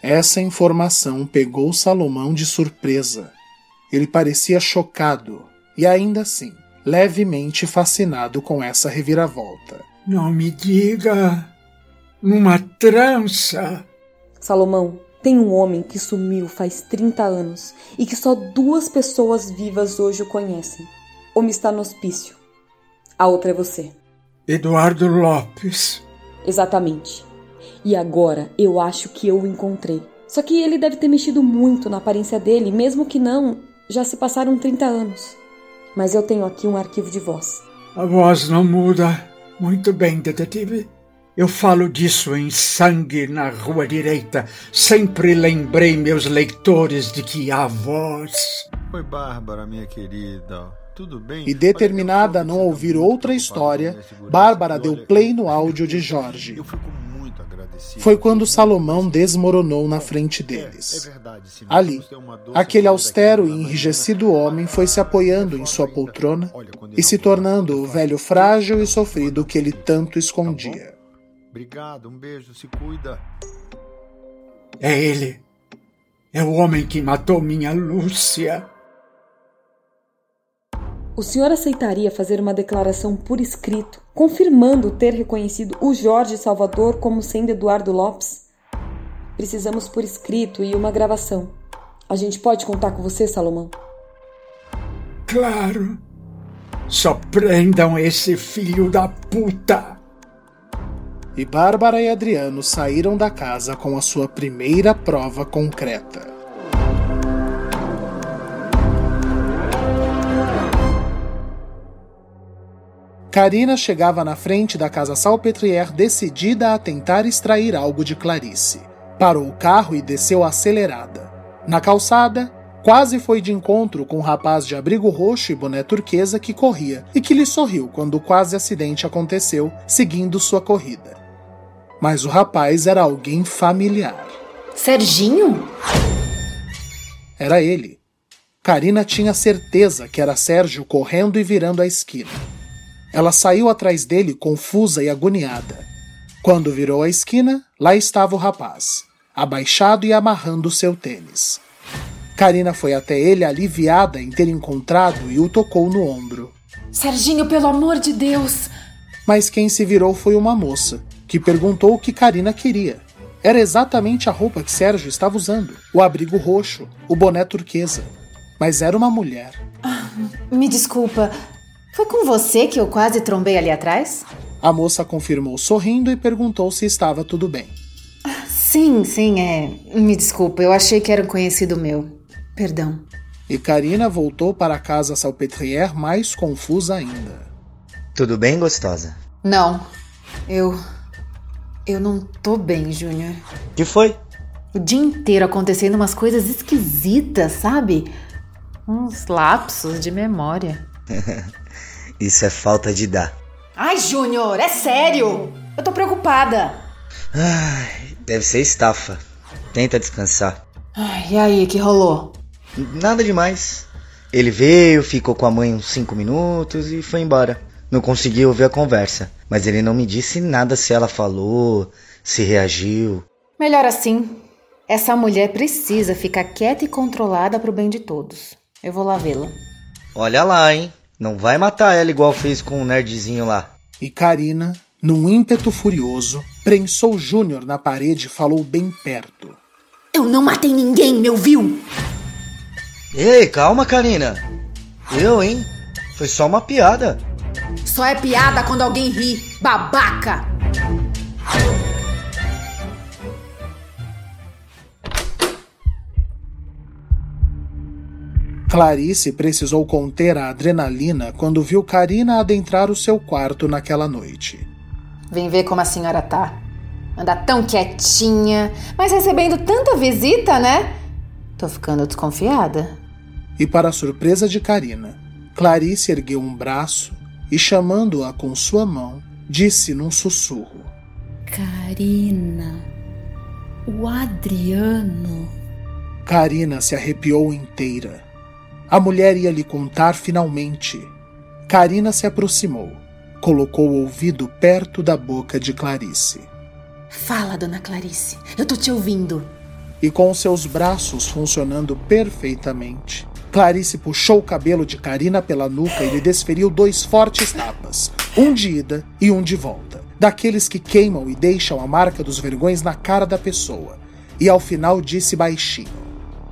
[SPEAKER 2] Essa informação pegou Salomão de surpresa. Ele parecia chocado e, ainda assim, levemente fascinado com essa reviravolta.
[SPEAKER 17] Não me diga! Numa trança!
[SPEAKER 6] Salomão, tem um homem que sumiu faz 30 anos e que só duas pessoas vivas hoje o conhecem. Uma está no hospício. A outra é você.
[SPEAKER 17] Eduardo Lopes.
[SPEAKER 6] Exatamente. E agora eu acho que eu o encontrei. Só que ele deve ter mexido muito na aparência dele, mesmo que não, já se passaram 30 anos. Mas eu tenho aqui um arquivo de voz.
[SPEAKER 17] A voz não muda. Muito bem, detetive. Eu falo disso em sangue na rua direita. Sempre lembrei meus leitores de que a voz.
[SPEAKER 10] Oi, Bárbara, minha querida. Tudo bem?
[SPEAKER 2] E determinada a não ouvir outra história, Bárbara deu play no áudio de Jorge. Foi quando Salomão desmoronou na frente deles. Ali, aquele austero e enrijecido homem foi se apoiando em sua poltrona e se tornando o velho frágil e sofrido que ele tanto escondia.
[SPEAKER 10] Obrigado, um beijo, se cuida.
[SPEAKER 17] É ele. É o homem que matou minha Lúcia.
[SPEAKER 6] O senhor aceitaria fazer uma declaração por escrito, confirmando ter reconhecido o Jorge Salvador como sendo Eduardo Lopes? Precisamos por escrito e uma gravação. A gente pode contar com você, Salomão?
[SPEAKER 17] Claro. Só prendam esse filho da puta.
[SPEAKER 2] E Bárbara e Adriano saíram da casa com a sua primeira prova concreta. Karina chegava na frente da casa Salpetrière decidida a tentar extrair algo de Clarice. Parou o carro e desceu acelerada. Na calçada, quase foi de encontro com um rapaz de abrigo roxo e boné turquesa que corria e que lhe sorriu quando o quase acidente aconteceu, seguindo sua corrida. Mas o rapaz era alguém familiar.
[SPEAKER 5] Serginho?
[SPEAKER 2] Era ele. Karina tinha certeza que era Sérgio correndo e virando a esquina. Ela saiu atrás dele confusa e agoniada. Quando virou a esquina, lá estava o rapaz, abaixado e amarrando seu tênis. Karina foi até ele aliviada em ter encontrado e o tocou no ombro.
[SPEAKER 5] Serginho, pelo amor de Deus!
[SPEAKER 2] Mas quem se virou foi uma moça, que perguntou o que Karina queria. Era exatamente a roupa que Sérgio estava usando: o abrigo roxo, o boné turquesa. Mas era uma mulher.
[SPEAKER 5] Ah, me desculpa, foi com você que eu quase trombei ali atrás?
[SPEAKER 2] A moça confirmou sorrindo e perguntou se estava tudo bem.
[SPEAKER 5] Sim, sim, é. Me desculpa, eu achei que era um conhecido meu. Perdão.
[SPEAKER 2] E Karina voltou para a casa Salpetrière mais confusa ainda.
[SPEAKER 16] Tudo bem, gostosa?
[SPEAKER 5] Não. Eu. Eu não tô bem, Júnior.
[SPEAKER 16] Que foi?
[SPEAKER 5] O dia inteiro acontecendo umas coisas esquisitas, sabe? Uns lapsos de memória.
[SPEAKER 16] Isso é falta de dar.
[SPEAKER 5] Ai, Júnior, é sério! Eu tô preocupada.
[SPEAKER 16] Ai, deve ser estafa. Tenta descansar.
[SPEAKER 5] Ai, e aí, que rolou?
[SPEAKER 16] Nada demais. Ele veio, ficou com a mãe uns cinco minutos e foi embora. Não consegui ouvir a conversa, mas ele não me disse nada se ela falou, se reagiu.
[SPEAKER 5] Melhor assim. Essa mulher precisa ficar quieta e controlada pro bem de todos. Eu vou lá vê-la.
[SPEAKER 16] Olha lá, hein? Não vai matar ela igual fez com o nerdzinho lá.
[SPEAKER 2] E Karina, num ímpeto furioso, prensou Júnior na parede e falou bem perto.
[SPEAKER 5] Eu não matei ninguém, me ouviu?
[SPEAKER 16] Ei, calma, Karina. Eu, hein? Foi só uma piada.
[SPEAKER 5] Só é piada quando alguém ri, babaca!
[SPEAKER 2] Clarice precisou conter a adrenalina quando viu Karina adentrar o seu quarto naquela noite.
[SPEAKER 5] Vem ver como a senhora tá. Anda tão quietinha, mas recebendo tanta visita, né? Tô ficando desconfiada.
[SPEAKER 2] E para a surpresa de Karina, Clarice ergueu um braço e, chamando-a com sua mão, disse num sussurro:
[SPEAKER 7] Karina, o Adriano.
[SPEAKER 2] Karina se arrepiou inteira. A mulher ia lhe contar finalmente. Karina se aproximou, colocou o ouvido perto da boca de Clarice.
[SPEAKER 5] Fala, dona Clarice, eu tô te ouvindo.
[SPEAKER 2] E com seus braços funcionando perfeitamente, Clarice puxou o cabelo de Karina pela nuca e lhe desferiu dois fortes tapas, um de ida e um de volta, daqueles que queimam e deixam a marca dos vergões na cara da pessoa. E ao final disse baixinho: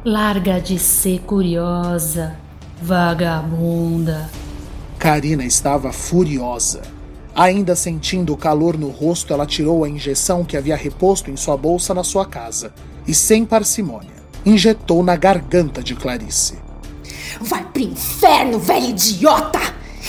[SPEAKER 7] Larga de ser curiosa, vagabunda.
[SPEAKER 2] Karina estava furiosa. Ainda sentindo o calor no rosto, ela tirou a injeção que havia reposto em sua bolsa na sua casa e, sem parcimônia, injetou na garganta de Clarice.
[SPEAKER 5] Vai pro inferno, velho idiota!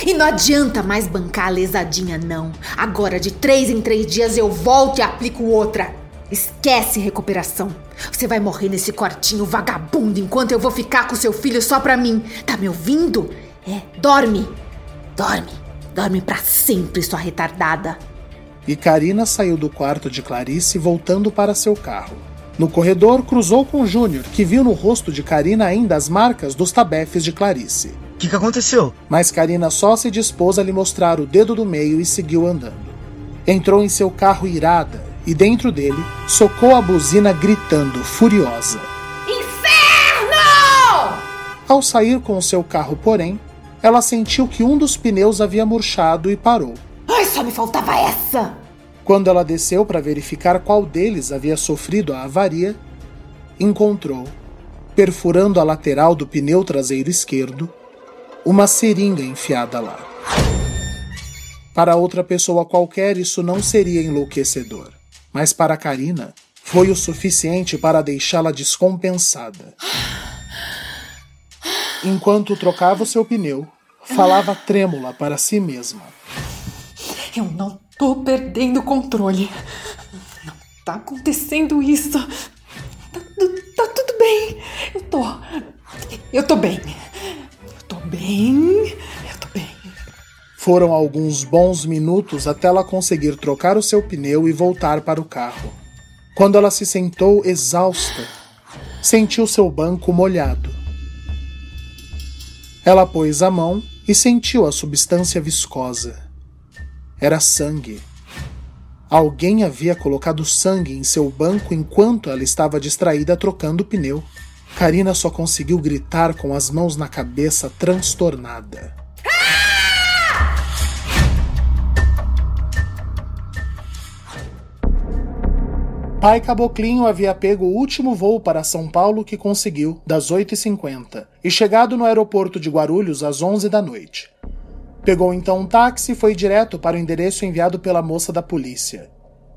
[SPEAKER 5] E não adianta mais bancar a lesadinha, não. Agora, de três em três dias, eu volto e aplico outra. Esquece recuperação. Você vai morrer nesse quartinho vagabundo enquanto eu vou ficar com seu filho só pra mim. Tá me ouvindo? É, dorme. Dorme. Dorme pra sempre, sua retardada.
[SPEAKER 2] E Karina saiu do quarto de Clarice voltando para seu carro. No corredor, cruzou com Júnior, que viu no rosto de Karina ainda as marcas dos tabefes de Clarice.
[SPEAKER 16] O que, que aconteceu?
[SPEAKER 2] Mas Karina só se dispôs a lhe mostrar o dedo do meio e seguiu andando. Entrou em seu carro irada e, dentro dele, socou a buzina gritando, furiosa:
[SPEAKER 5] Inferno!
[SPEAKER 2] Ao sair com o seu carro, porém, ela sentiu que um dos pneus havia murchado e parou.
[SPEAKER 5] Ai, só me faltava essa!
[SPEAKER 2] Quando ela desceu para verificar qual deles havia sofrido a avaria, encontrou, perfurando a lateral do pneu traseiro esquerdo, uma seringa enfiada lá. Para outra pessoa qualquer, isso não seria enlouquecedor, mas para Karina foi o suficiente para deixá-la descompensada. Enquanto trocava o seu pneu, falava trêmula para si mesma.
[SPEAKER 5] Eu não tô perdendo o controle. Não
[SPEAKER 3] tá acontecendo isso? Tá, tá tudo bem. Eu tô. Eu tô bem. Eu tô bem.
[SPEAKER 2] Foram alguns bons minutos até ela conseguir trocar o seu pneu e voltar para o carro. Quando ela se sentou exausta, sentiu seu banco molhado. Ela pôs a mão e sentiu a substância viscosa. Era sangue. Alguém havia colocado sangue em seu banco enquanto ela estava distraída trocando o pneu. Karina só conseguiu gritar com as mãos na cabeça, transtornada. Pai Caboclinho havia pego o último voo para São Paulo que conseguiu, das 8h50, e chegado no aeroporto de Guarulhos às 11 da noite. Pegou então um táxi e foi direto para o endereço enviado pela moça da polícia.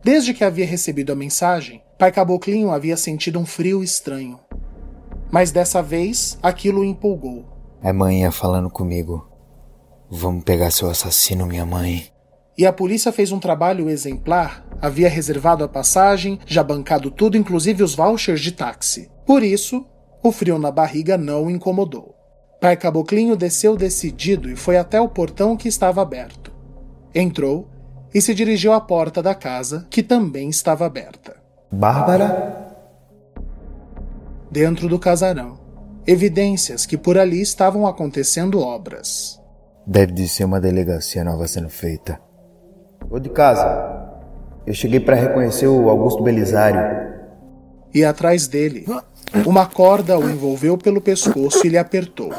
[SPEAKER 2] Desde que havia recebido a mensagem, Pai Caboclinho havia sentido um frio estranho. Mas dessa vez, aquilo o empolgou.
[SPEAKER 15] É mãe falando comigo. Vamos pegar seu assassino, minha mãe.
[SPEAKER 2] E a polícia fez um trabalho exemplar, havia reservado a passagem, já bancado tudo, inclusive os vouchers de táxi. Por isso, o frio na barriga não o incomodou. Pai Caboclinho desceu decidido e foi até o portão que estava aberto. Entrou e se dirigiu à porta da casa, que também estava aberta.
[SPEAKER 15] Bárbara?
[SPEAKER 2] Dentro do casarão, evidências que por ali estavam acontecendo obras.
[SPEAKER 15] Deve de ser uma delegacia nova sendo feita. Ô de casa. Eu cheguei para reconhecer o Augusto Belisário.
[SPEAKER 2] E atrás dele, uma corda o envolveu pelo pescoço e lhe apertou,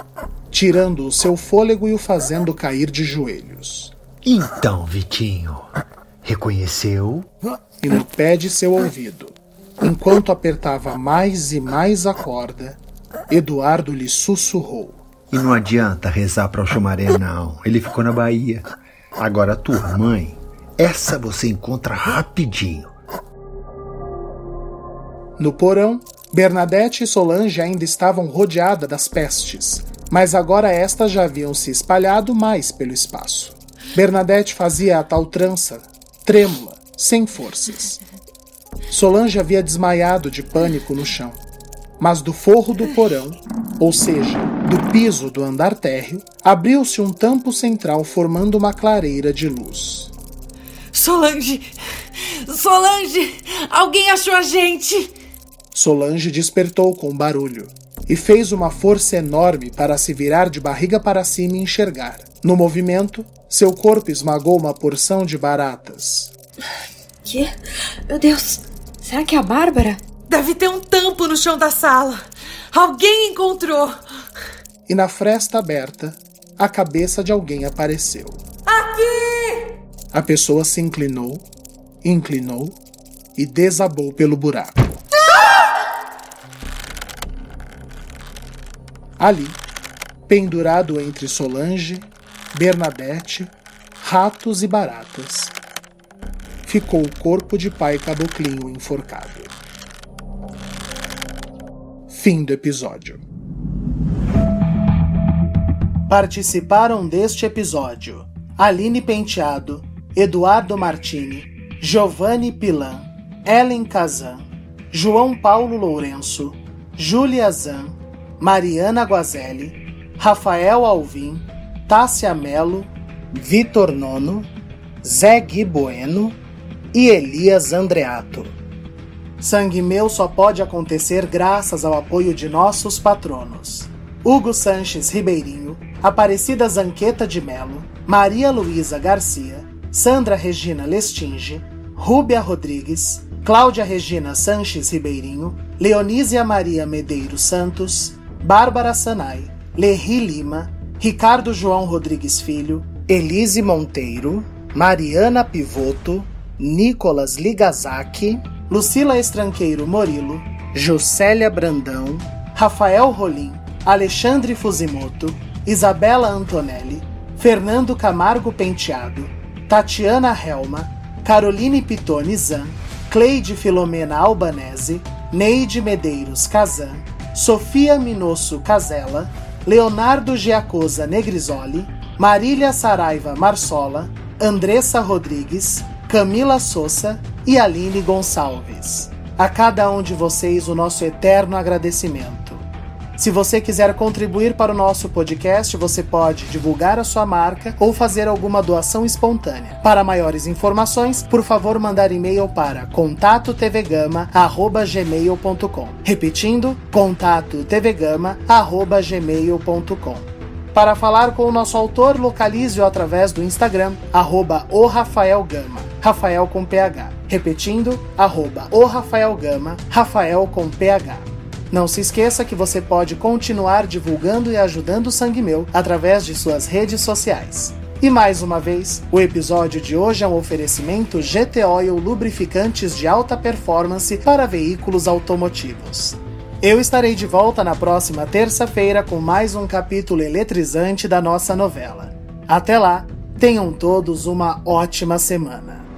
[SPEAKER 2] tirando o seu fôlego e o fazendo cair de joelhos.
[SPEAKER 10] Então, Vitinho, reconheceu?
[SPEAKER 2] E no pé de seu ouvido, enquanto apertava mais e mais a corda, Eduardo lhe sussurrou.
[SPEAKER 10] E não adianta rezar para o Chumaré, não. Ele ficou na Bahia. Agora, tua mãe essa você encontra rapidinho.
[SPEAKER 2] No porão, Bernadette e Solange ainda estavam rodeadas das pestes, mas agora estas já haviam se espalhado mais pelo espaço. Bernadette fazia a tal trança, trêmula, sem forças. Solange havia desmaiado de pânico no chão, mas do forro do porão, ou seja, do piso do andar térreo, abriu-se um tampo central formando uma clareira de luz.
[SPEAKER 3] Solange! Solange! Alguém achou a gente!
[SPEAKER 2] Solange despertou com um barulho e fez uma força enorme para se virar de barriga para cima e enxergar. No movimento, seu corpo esmagou uma porção de baratas.
[SPEAKER 4] Que? Meu Deus! Será que é a Bárbara?
[SPEAKER 3] Deve ter um tampo no chão da sala. Alguém encontrou.
[SPEAKER 2] E na fresta aberta, a cabeça de alguém apareceu. A pessoa se inclinou, inclinou e desabou pelo buraco. Ali, pendurado entre Solange, Bernadette, ratos e baratas, ficou o corpo de pai Caboclinho enforcado. Fim do episódio. Participaram deste episódio Aline Penteado, Eduardo Martini, Giovanni Pilan, Ellen Kazan, João Paulo Lourenço, Júlia Zan, Mariana Guazelli, Rafael Alvim, Tássia Melo, Vitor Nono, Zé Gui Bueno e Elias Andreato. Sangue Meu só pode acontecer graças ao apoio de nossos patronos. Hugo Sanches Ribeirinho, Aparecida Zanqueta de Melo, Maria Luísa Garcia, Sandra Regina Lestinge, Rúbia Rodrigues, Cláudia Regina Sanches Ribeirinho, Leonísia Maria Medeiros Santos, Bárbara Sanai, Lerri Lima, Ricardo João Rodrigues Filho, Elise Monteiro, Mariana Pivoto, Nicolas Ligazaki, Lucila Estranqueiro Morilo, Juscelia Brandão, Rafael Rolim, Alexandre Fusimoto, Isabela Antonelli, Fernando Camargo Penteado, Tatiana Helma, Caroline Pitone Zan, Cleide Filomena Albanese, Neide Medeiros Kazan, Sofia Minosso Casella, Leonardo Giacosa Negrisoli, Marília Saraiva Marsola, Andressa Rodrigues, Camila Souza e Aline Gonçalves. A cada um de vocês o nosso eterno agradecimento. Se você quiser contribuir para o nosso podcast, você pode divulgar a sua marca ou fazer alguma doação espontânea. Para maiores informações, por favor mandar e-mail para contatotvgama@gmail.com. Repetindo, contatotvgama@gmail.com. Para falar com o nosso autor, localize-o através do Instagram, arroba Rafael com PH. Repetindo, arroba Rafael com PH. Não se esqueça que você pode continuar divulgando e ajudando o Sangue Meu através de suas redes sociais. E mais uma vez, o episódio de hoje é um oferecimento GT Oil Lubrificantes de alta performance para veículos automotivos. Eu estarei de volta na próxima terça-feira com mais um capítulo eletrizante da nossa novela. Até lá, tenham todos uma ótima semana.